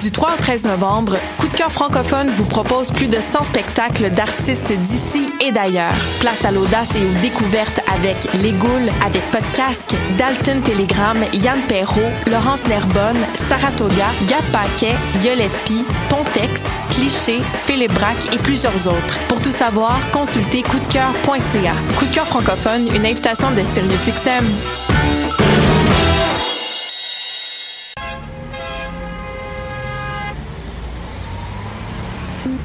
Du 3 au 13 novembre, Coup de cœur francophone vous propose plus de 100 spectacles d'artistes d'ici et d'ailleurs. Place à l'audace et aux découvertes avec Les Goules, avec Podcasque, Dalton Telegram, Yann Perrault, Laurence Nerbonne, Saratoga, Gap Paquet, Violette Pie, Pontex, Cliché, Philippe Braque et plusieurs autres. Pour tout savoir, consultez coupdecoeur.ca. Coup de cœur francophone, une invitation de SiriusXM.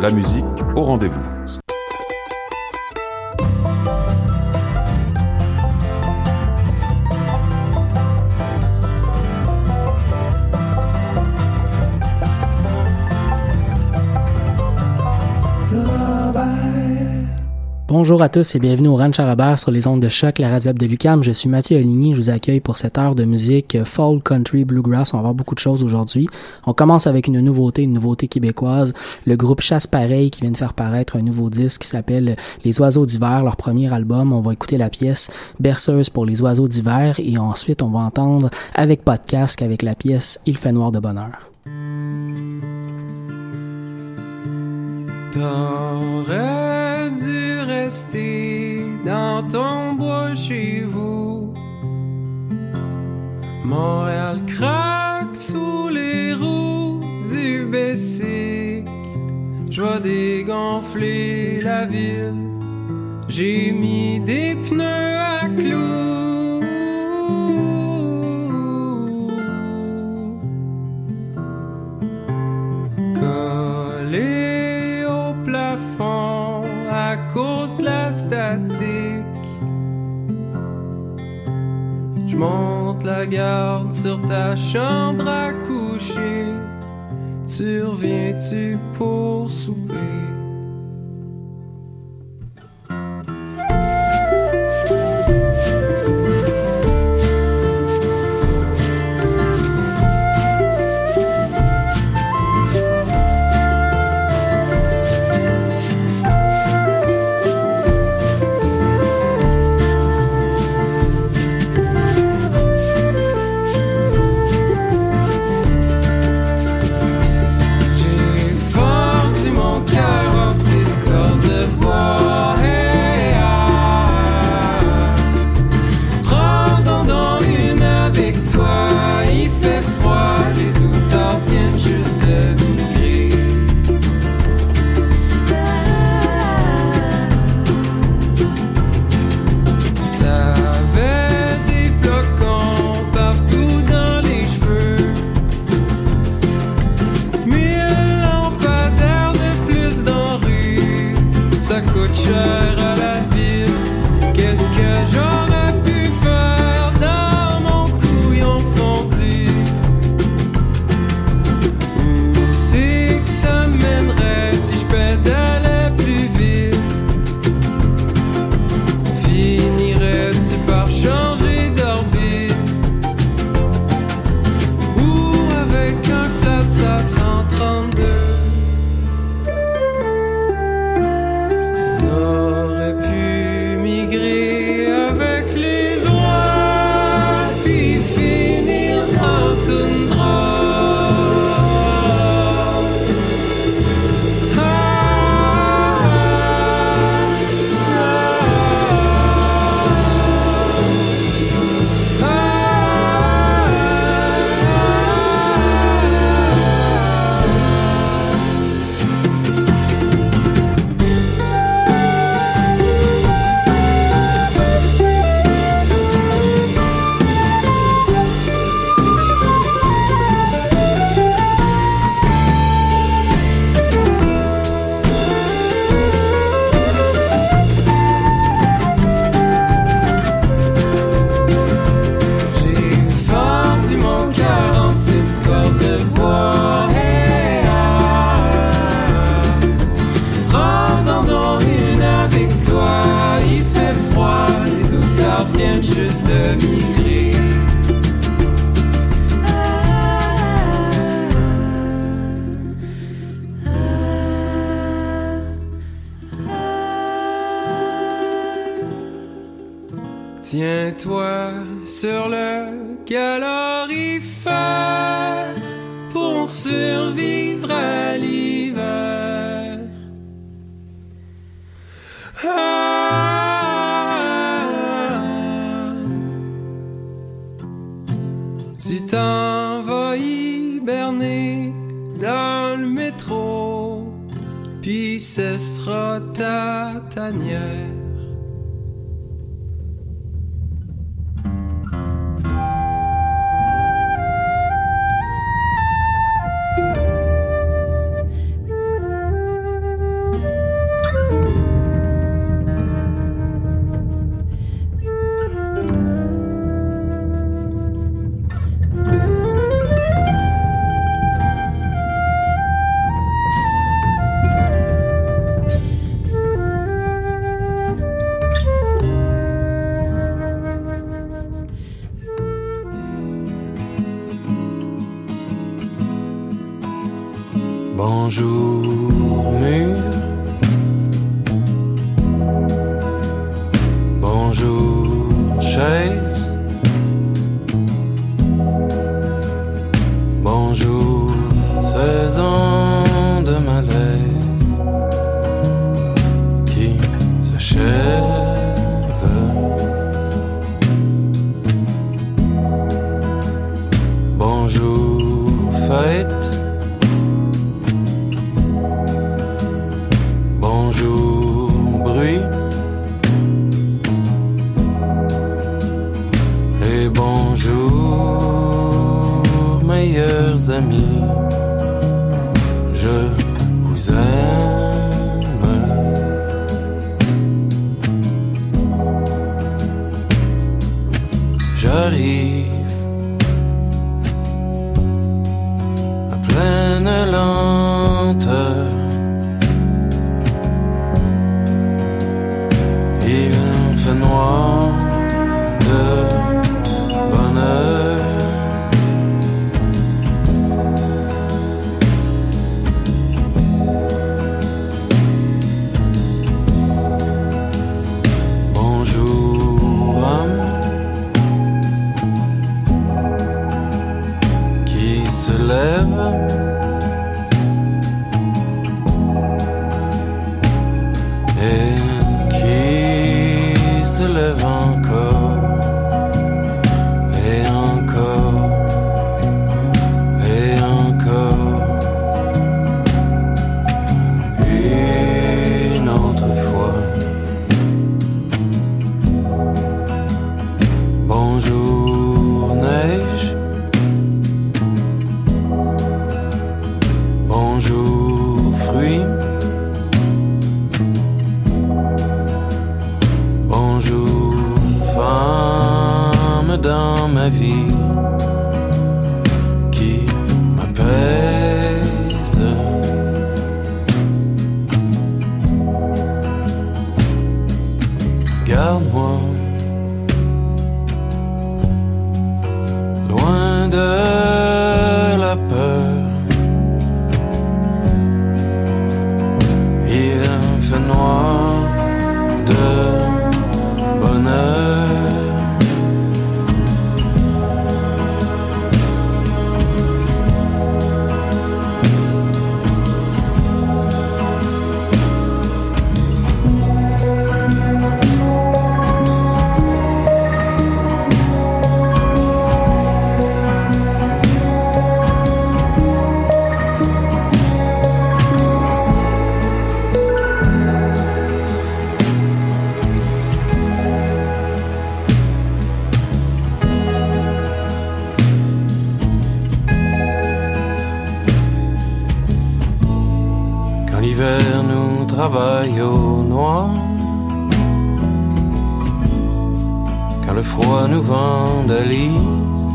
La musique au rendez-vous. Bonjour à tous et bienvenue au Ranch Arabert sur les ondes de choc, la radio de Lucam. Je suis Mathieu Oligny, je vous accueille pour cette heure de musique folk, country, bluegrass. On va voir beaucoup de choses aujourd'hui. On commence avec une nouveauté, une nouveauté québécoise. Le groupe Chasse Pareil qui vient de faire paraître un nouveau disque qui s'appelle Les Oiseaux d'hiver, leur premier album. On va écouter la pièce Berceuse pour les Oiseaux d'hiver et ensuite on va entendre avec podcast avec la pièce Il fait noir de bonheur. Dû rester dans ton bois chez vous. Montréal craque sous les roues du Bessic. Je vais dégonfler la ville. J'ai mis des pneus à clous. Collé au plafond statique. Je monte la garde sur ta chambre à coucher. Tu reviens-tu pour? L'hiver nous travaille au noir, quand le froid nous vandalise,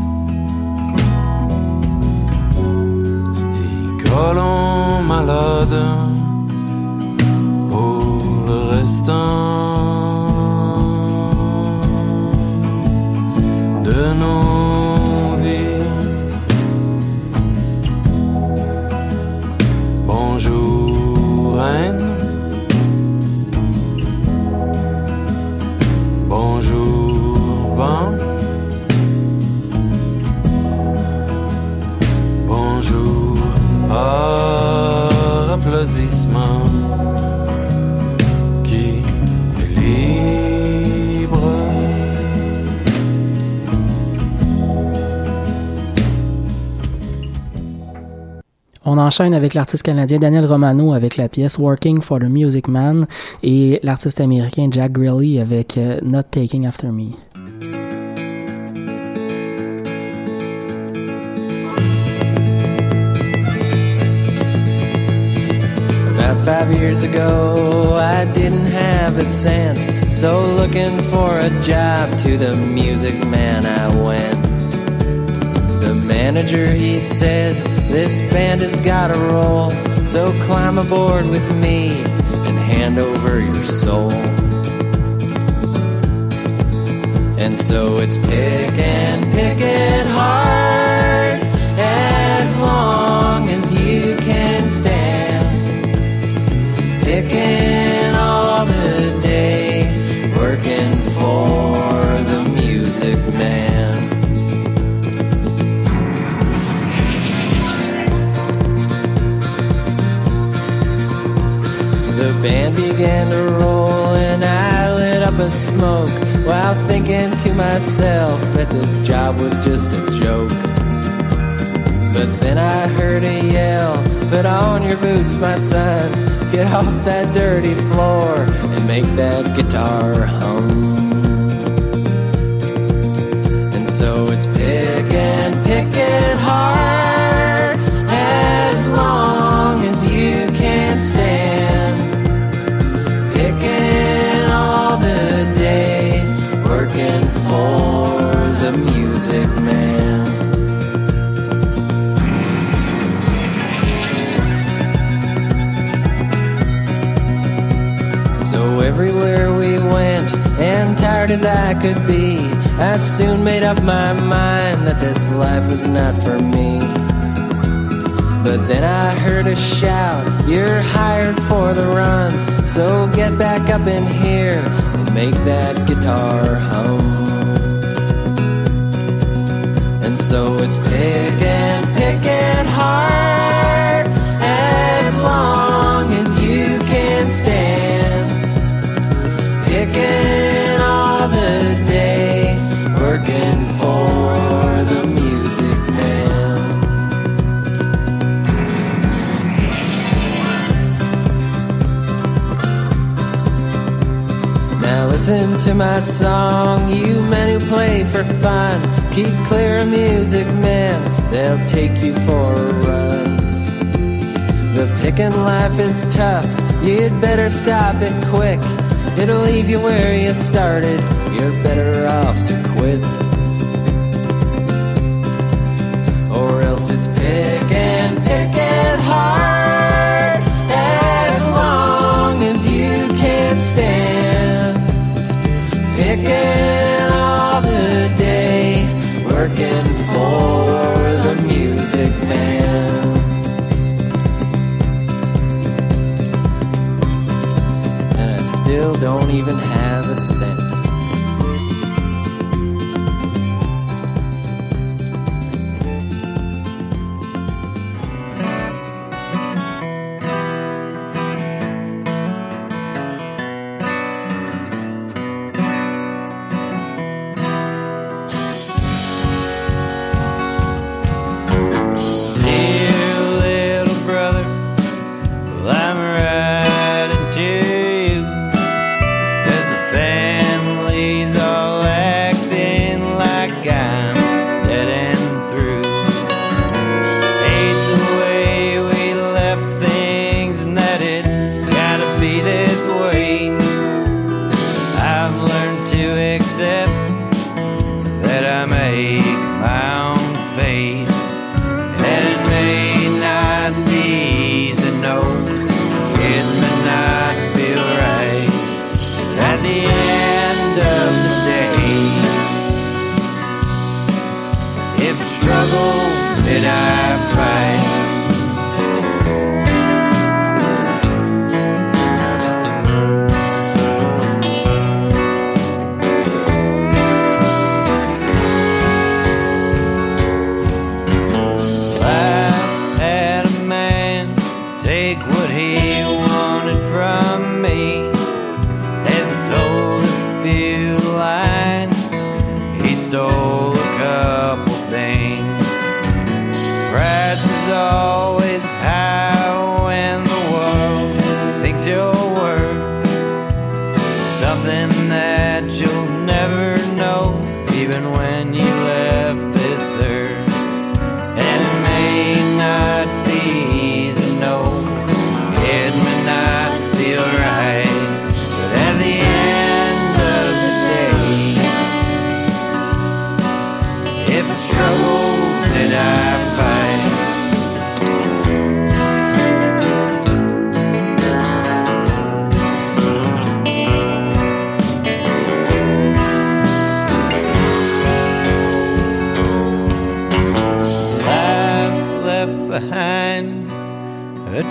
tu dis colons malade pour le restant de nos applaudissement qui est libre? On enchaîne avec l'artiste canadien Daniel Romano avec la pièce Working for the Music Man et l'artiste américain Jack Grilly avec euh, Not Taking After Me. Years ago, I didn't have a cent. So, looking for a job to the music man, I went. The manager, he said, This band has got a roll. So, climb aboard with me and hand over your soul. And so it's pick and pick smoke while thinking to myself that this job was just a joke. But then I heard a yell, put on your boots, my son, get off that dirty floor and make that guitar hum. And so it's pick and pick it hard as long as you can stand. For the music man. So everywhere we went, and tired as I could be, I soon made up my mind that this life was not for me. But then I heard a shout, you're hired for the run, so get back up in here and make that guitar hum. So it's pick and pick it hard as long as you can stand. Picking all the day, working for the music man. Now listen to my song, you men who play for fun. Keep clear of music, man, they'll take you for a run. The pickin' life is tough, you'd better stop it quick. It'll leave you where you started, you're better off to quit. Or else it's pick and pick it hard, as long as you can stand. Pick don't even have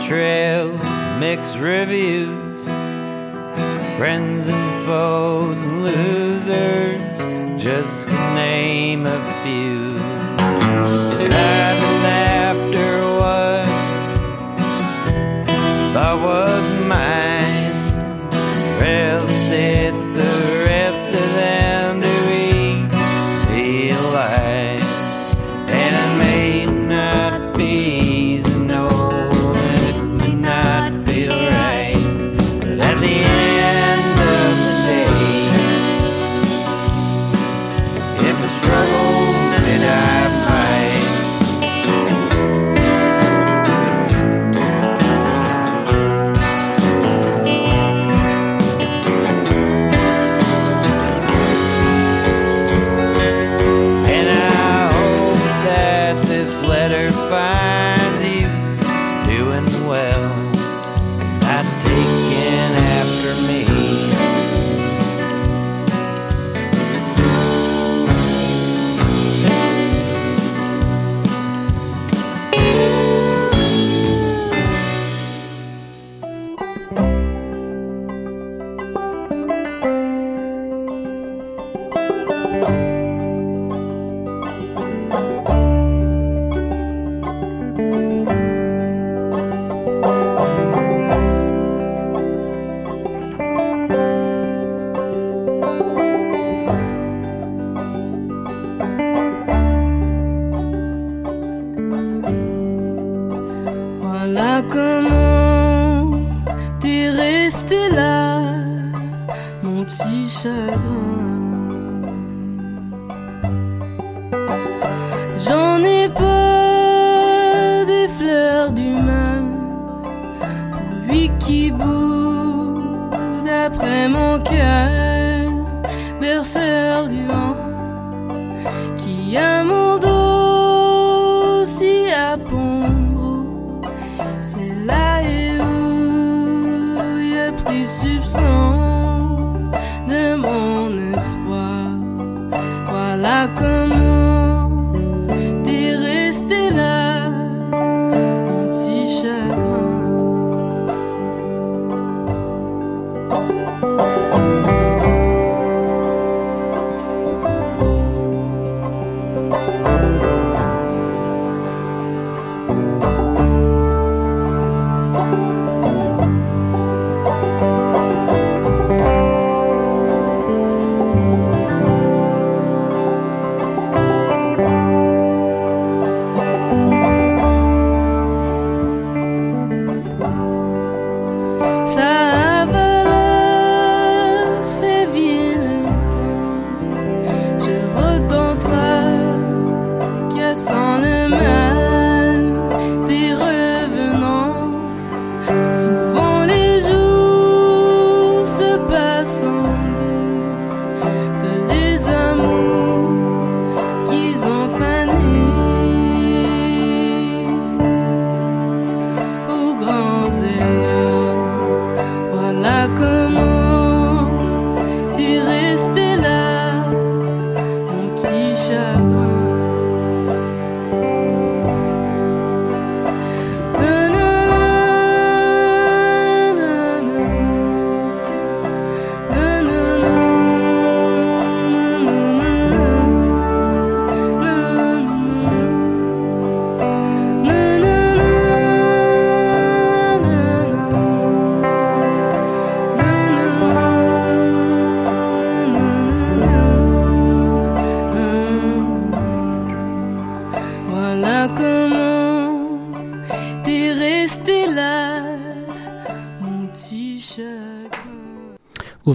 trail mix mixed reviews, friends and foes and losers, just to name a few.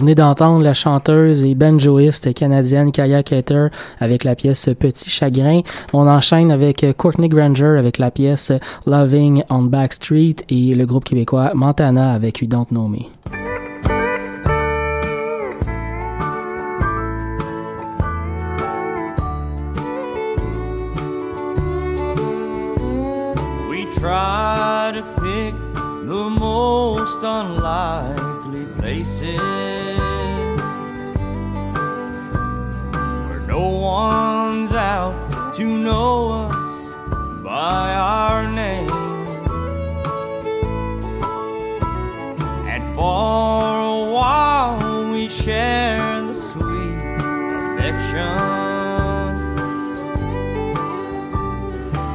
Venez d'entendre la chanteuse et banjoiste canadienne Kaya Cater avec la pièce Petit Chagrin. On enchaîne avec Courtney Granger avec la pièce Loving on Backstreet et le groupe québécois Montana avec You Don't Know Me. No one's out to know us by our name. And for a while we share the sweet affection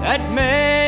that makes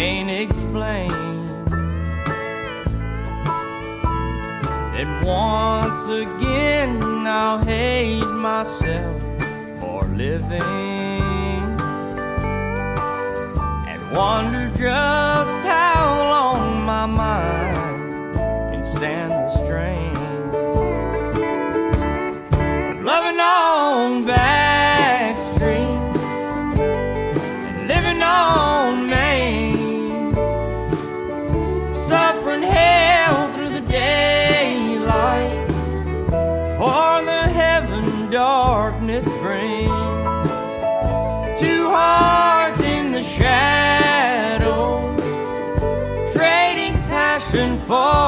can't explain. Then once again I'll hate myself for living and wonder just how long my mind can stand the strain. Loving on back for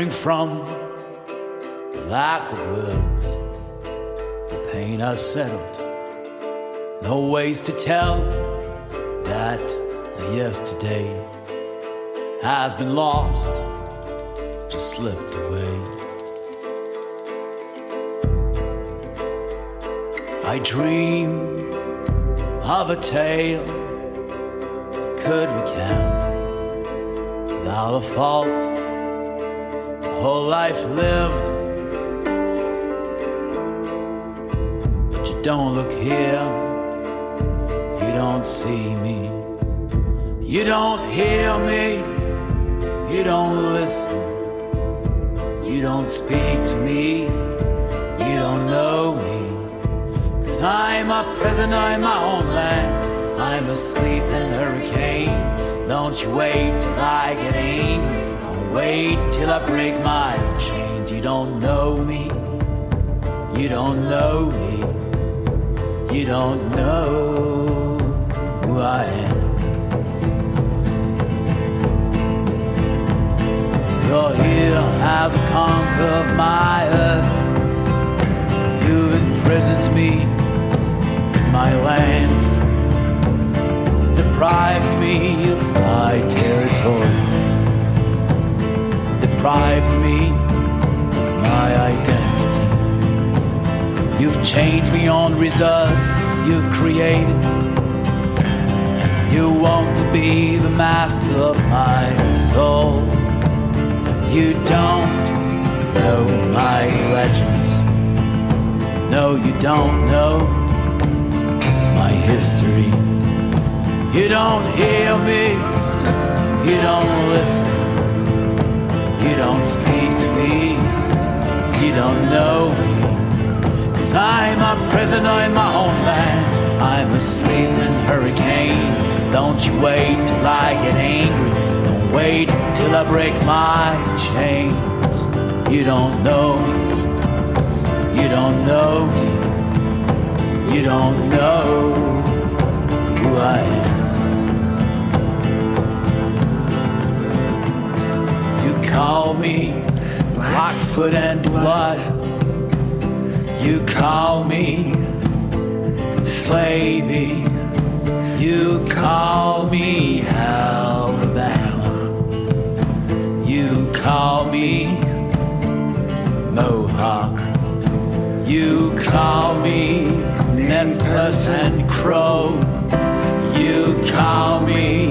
quivering from lack words. The pain has settled. No ways to tell that yesterday has been lost, just slipped away. I dream of a tale could recount without a fault whole life lived. But you don't look here, you don't see me, you don't hear me, you don't listen, you don't speak to me, you don't know me. Cause I'm a prisoner in my own land. I'm a sleeping hurricane. Don't you wait till I get angry. Wait till I break my chains. You don't know me. You don't know me. You don't know who I am. You're here as a of my earth. You've imprisoned me in my lands, deprived me of my territory, deprived me of my identity. You've changed me on reserves you've created. You want to be the master of my soul. You don't know my legends. No, you don't know my history. You don't hear me. You don't listen. I'm sleeping hurricane. Don't you wait till I get angry. Don't wait till I break my chains. You don't know. You don't know. You don't know who I am. You call me Blackfoot and blood. You call me slavey. You call me Alabama. You call me Mohawk. You call me Nez and Crow. You call me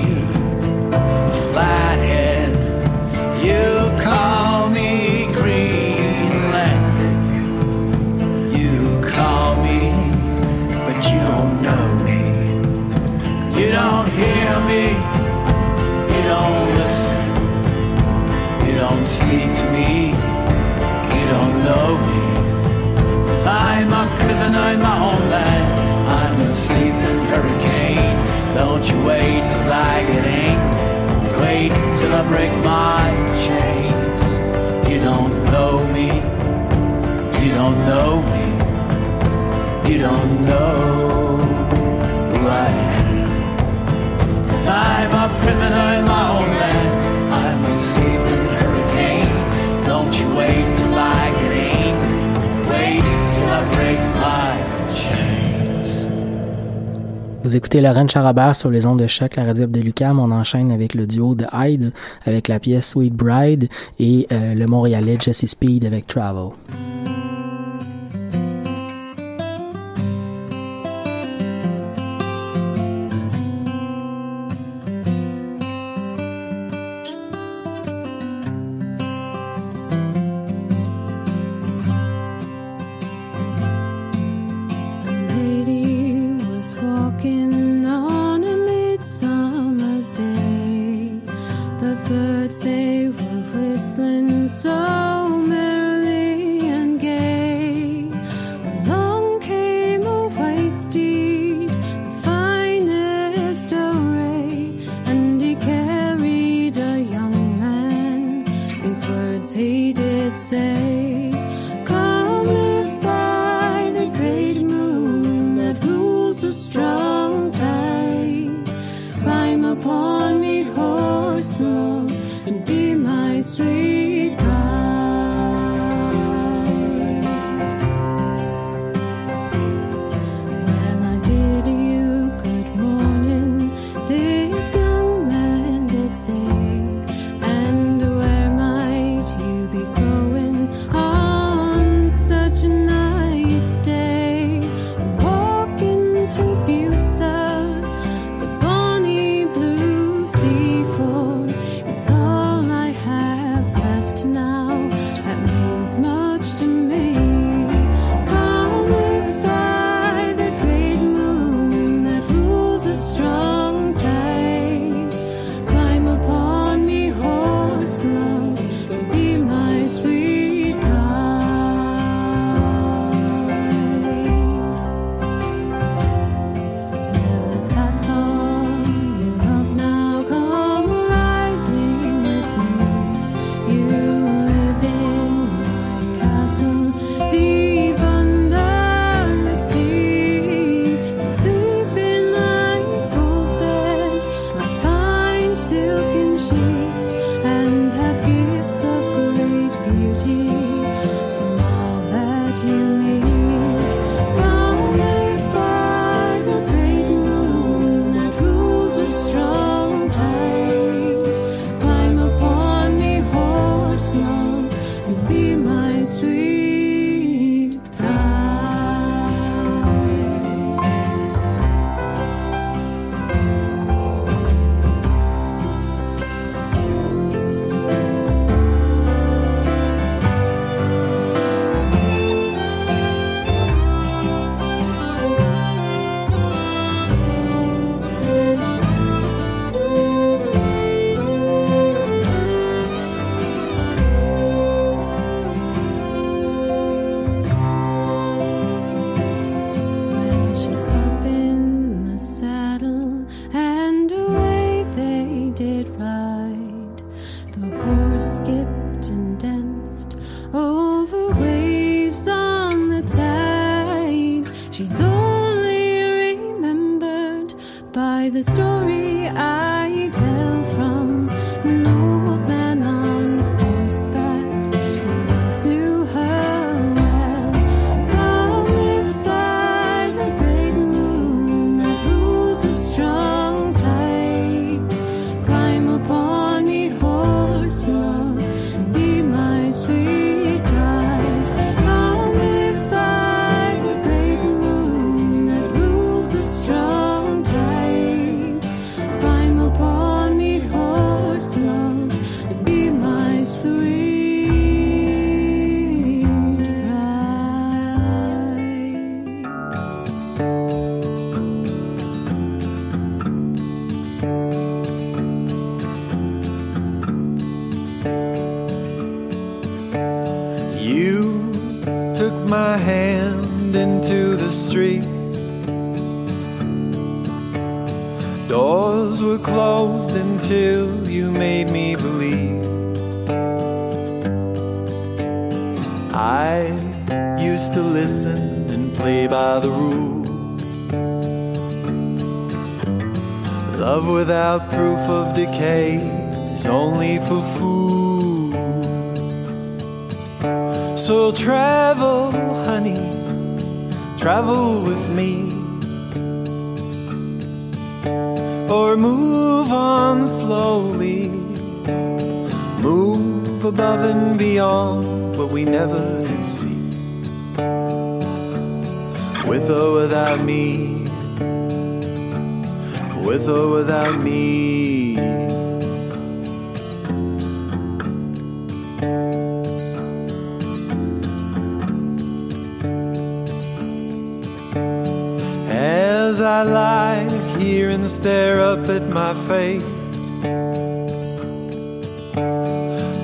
Flathead. You break my chains. You don't know me. You don't know me. You don't know who I am. Cause I'm a prisoner in my own land. I'm a sleeping hurricane. Don't you wait Vous écoutez Laurent Charabert sur les ondes de choc, la radio de Lucam. On enchaîne avec le duo de Hydes avec la pièce Sweet Bride et euh, le Montréalais Jesse Speed avec Travel.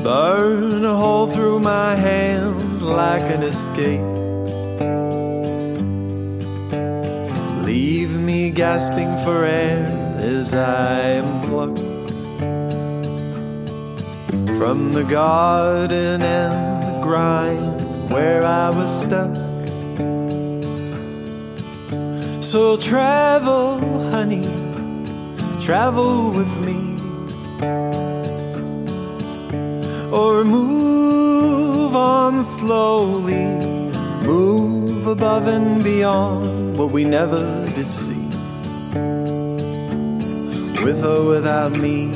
Burn a hole through my hands like an escape. Leave me gasping for air as I am plucked from the garden and the grind where I was stuck. So travel, honey, travel with me. Or move on slowly, move above and beyond what we never did see. With or without me,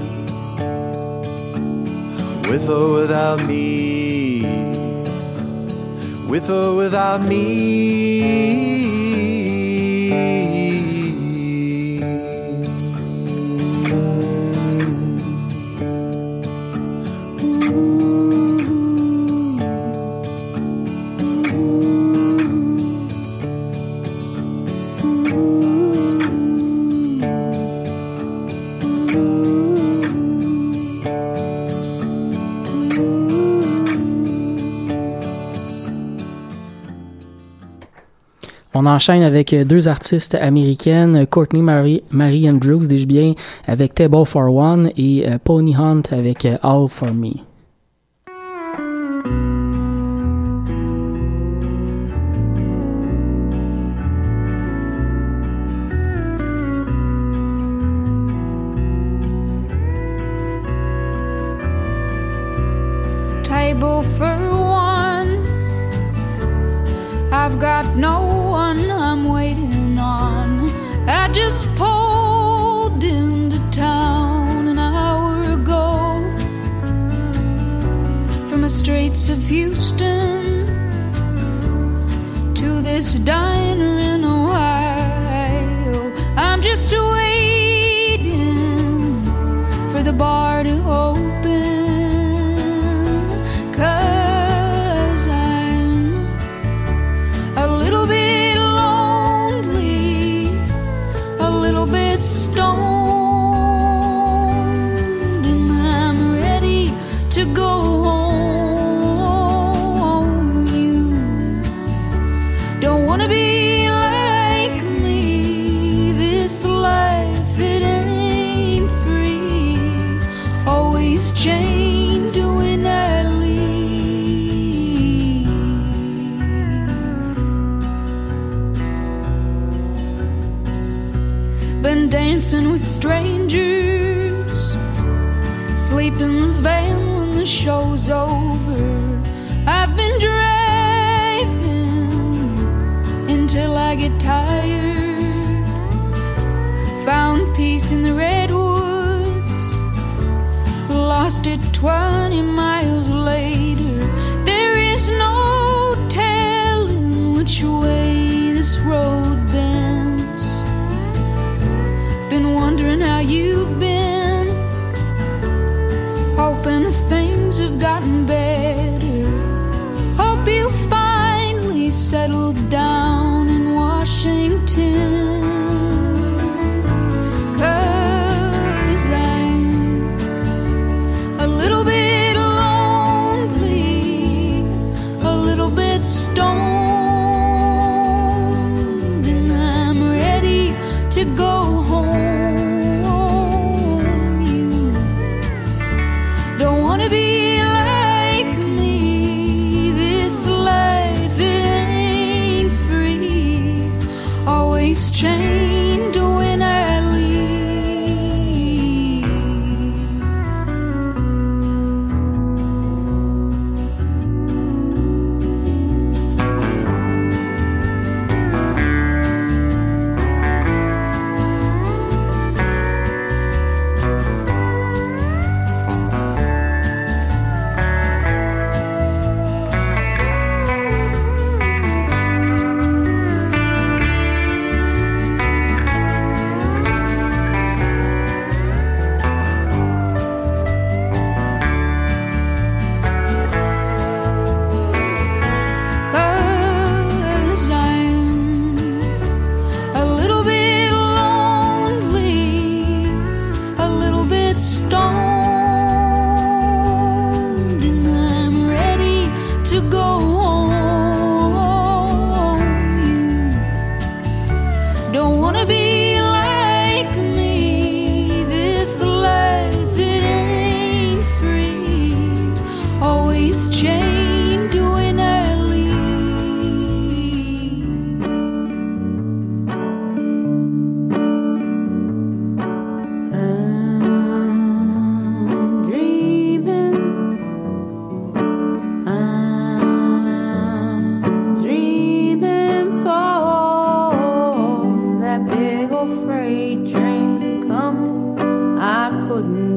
with or without me, with or without me. On enchaîne avec euh, deux artistes américaines, Courtney Marie, Marie Andrews, dis-je bien, avec Table for One et euh, Pony Hunt avec euh, All for Me. Streets of Houston to this diner in Ohio. I'm just waiting for the bar to open. freight train coming. I couldn't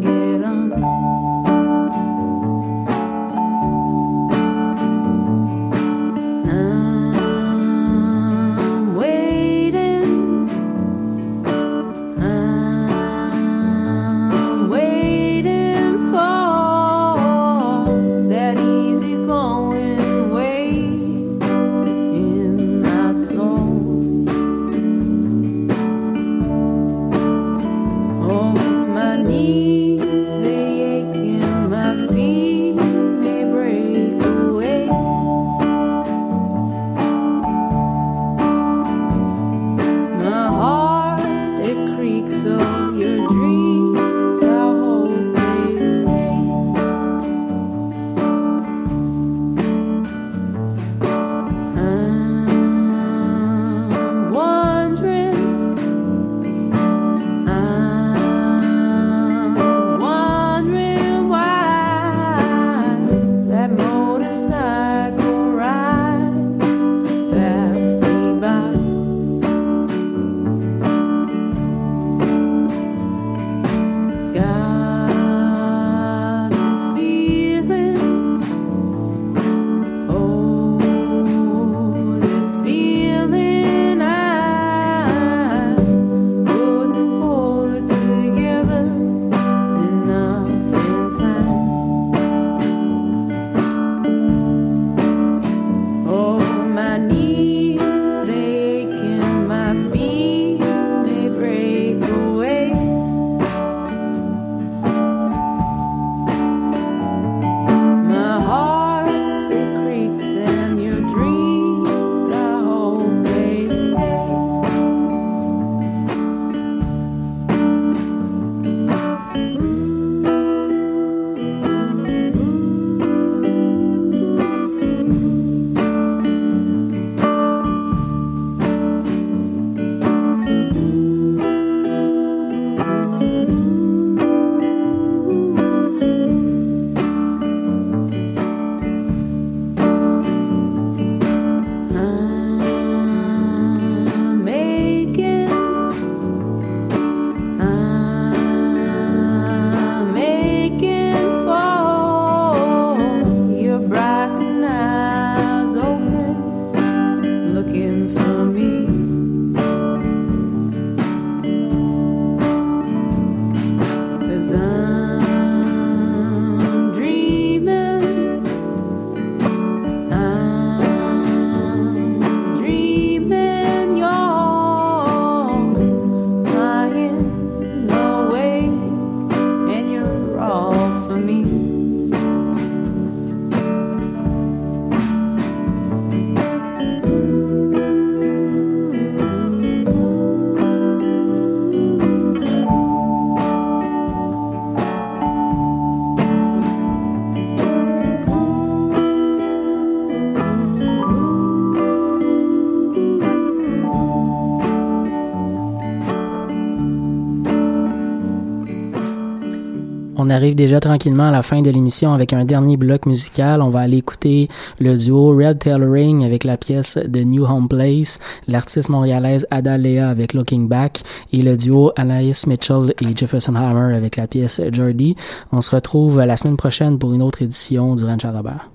arrive déjà tranquillement à la fin de l'émission avec un dernier bloc musical. On va aller écouter le duo Red Tailoring avec la pièce The New Home Place, l'artiste montréalaise Ada Lea avec Looking Back et le duo Anaïs Mitchell et Jefferson Hammer avec la pièce Jordy. On se retrouve la semaine prochaine pour une autre édition du Ranch à Robert.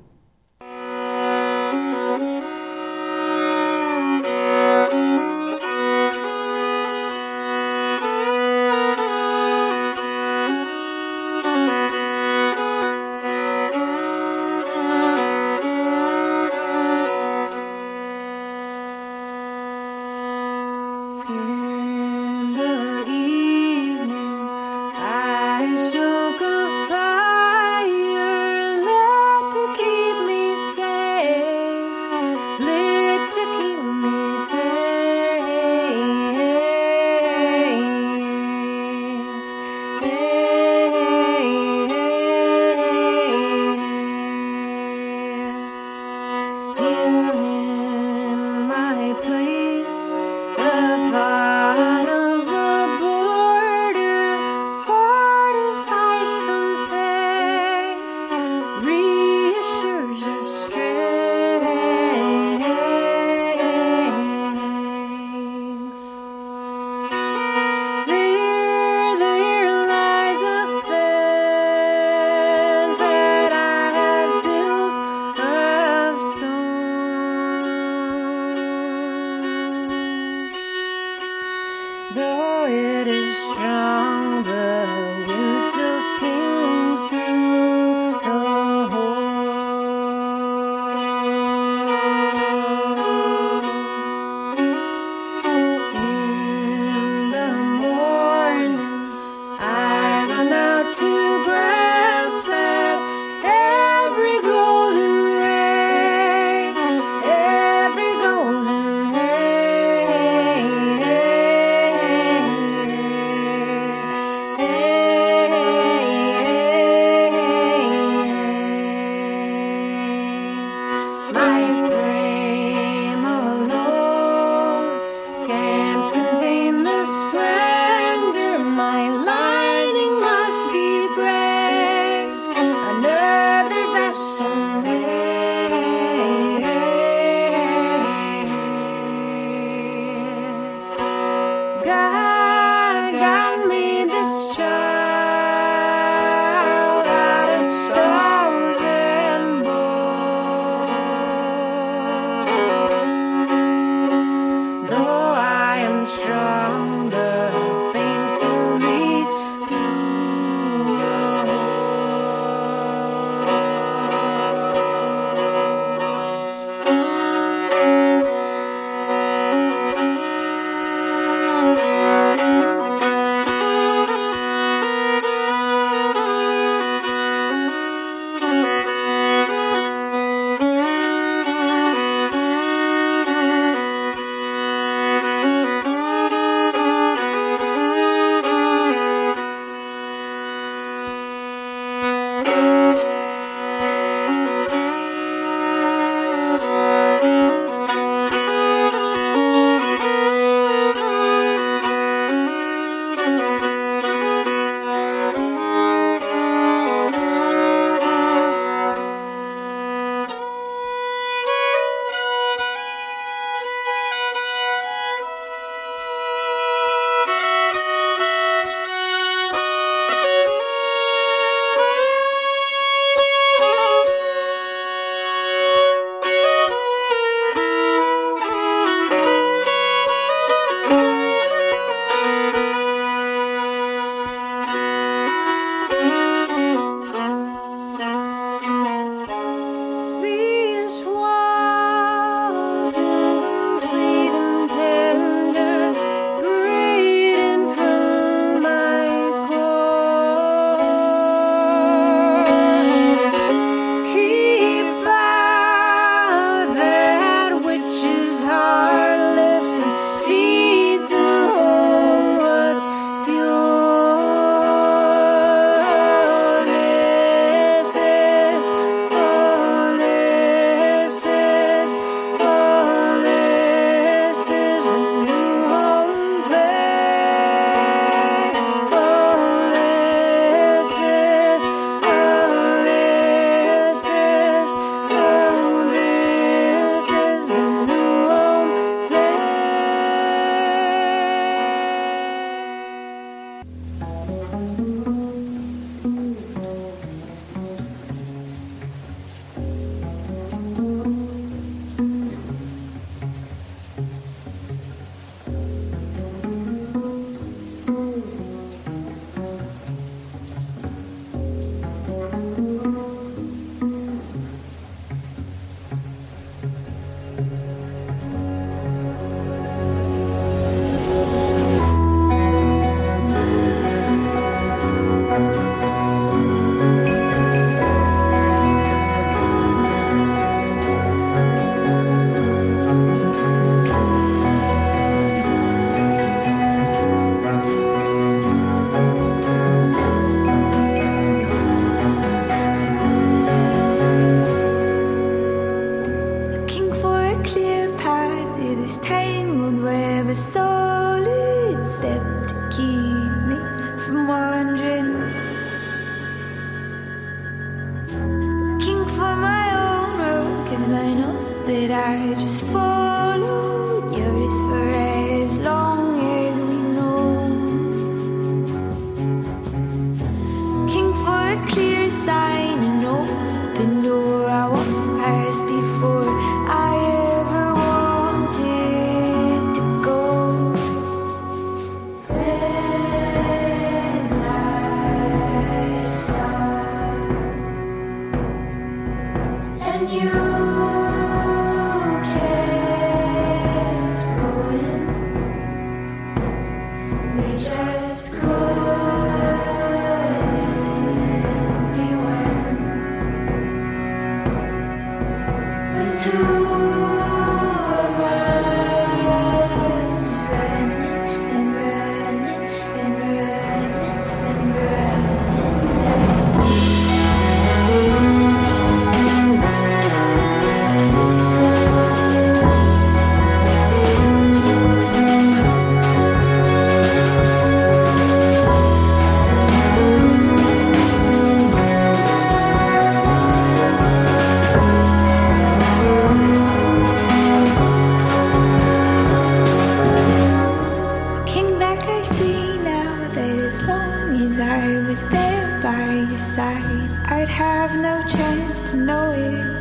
King back, I see now that as long as I was there by your side, I'd have no chance to know it.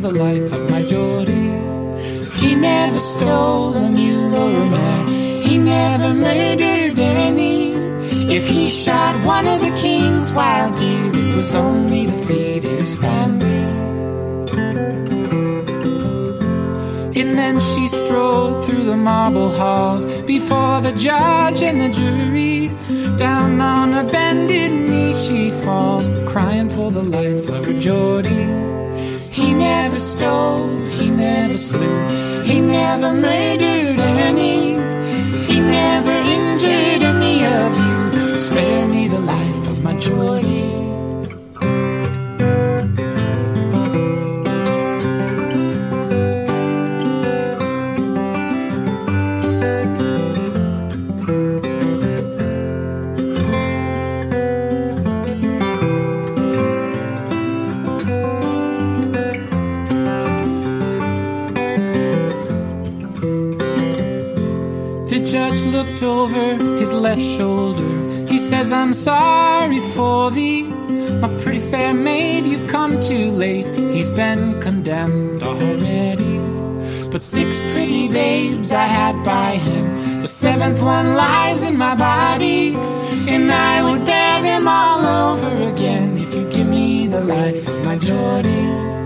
For the life of my Geordie. He never stole a mule or a mare, he never murdered any. If he shot one of the king's wild deer, it was only to feed his family. And then she strolled through the marble halls before the judge and the jury. Down on her bended knee she falls, crying for the life of her Geordie. Never stole, he never slew, he never murdered any. Over his left shoulder. He says, I'm sorry for thee. My pretty fair maid, you've come too late. He's been condemned already. But six pretty babes I had by him. The seventh one lies in my body. And I would bear them all over again if you give me the life of my Geordie.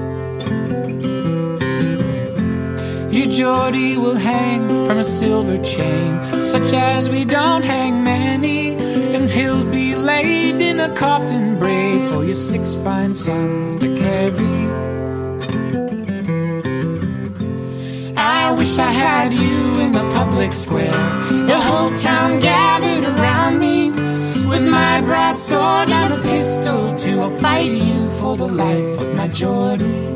Geordie will hang from a silver chain, such as we don't hang many. And he'll be laid in a coffin brave for your six fine sons to carry. I wish I had you in the public square. The whole town gathered around me. With my broadsword and a pistol too, I'll fight you for the life of my Geordie.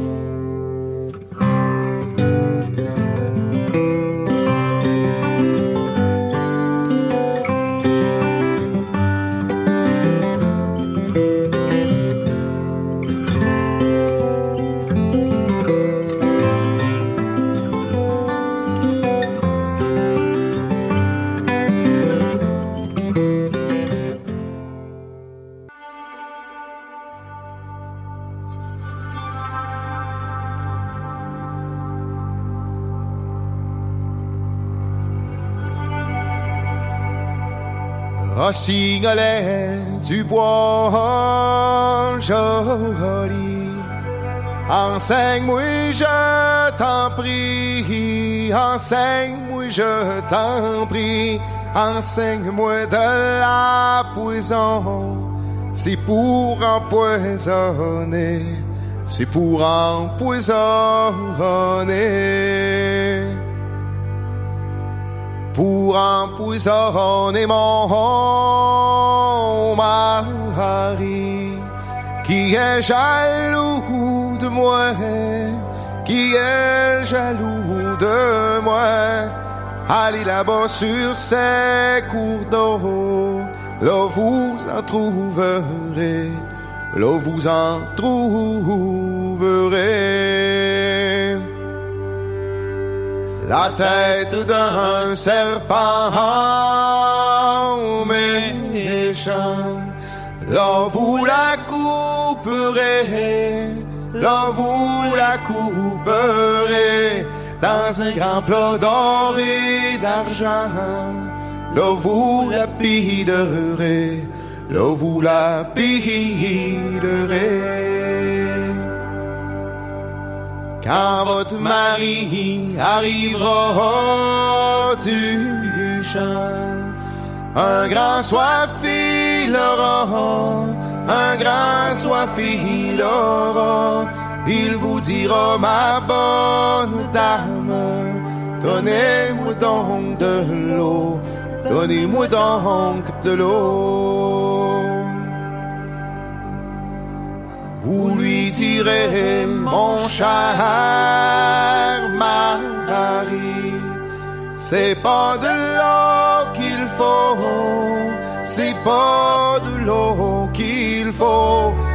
Rossignolet du bois joli. Enseigne-moi, je t'en prie. Enseigne-moi, je t'en prie. Enseigne-moi de la poison. C'est pour empoisonner. C'est pour empoisonner pour empoisonner mon mari qui est jaloux de moi, qui est jaloux de moi. Allez là-bas sur ces cours d'eau, là vous en trouverez, là vous en trouverez la tête d'un serpent méchant. Là vous la couperez, là vous la couperez dans un grand plat d'or et d'argent. Là vous la piderez, là vous la piderez. Quand votre mari arrivera du champ, un grand soif il aura, un grand soif il aura, il vous dira ma bonne dame, donnez-moi donc de l'eau, donnez-moi donc de l'eau. Vous lui direz, mon cher mari, c'est pas de l'eau qu'il faut, c'est pas de l'eau qu'il faut,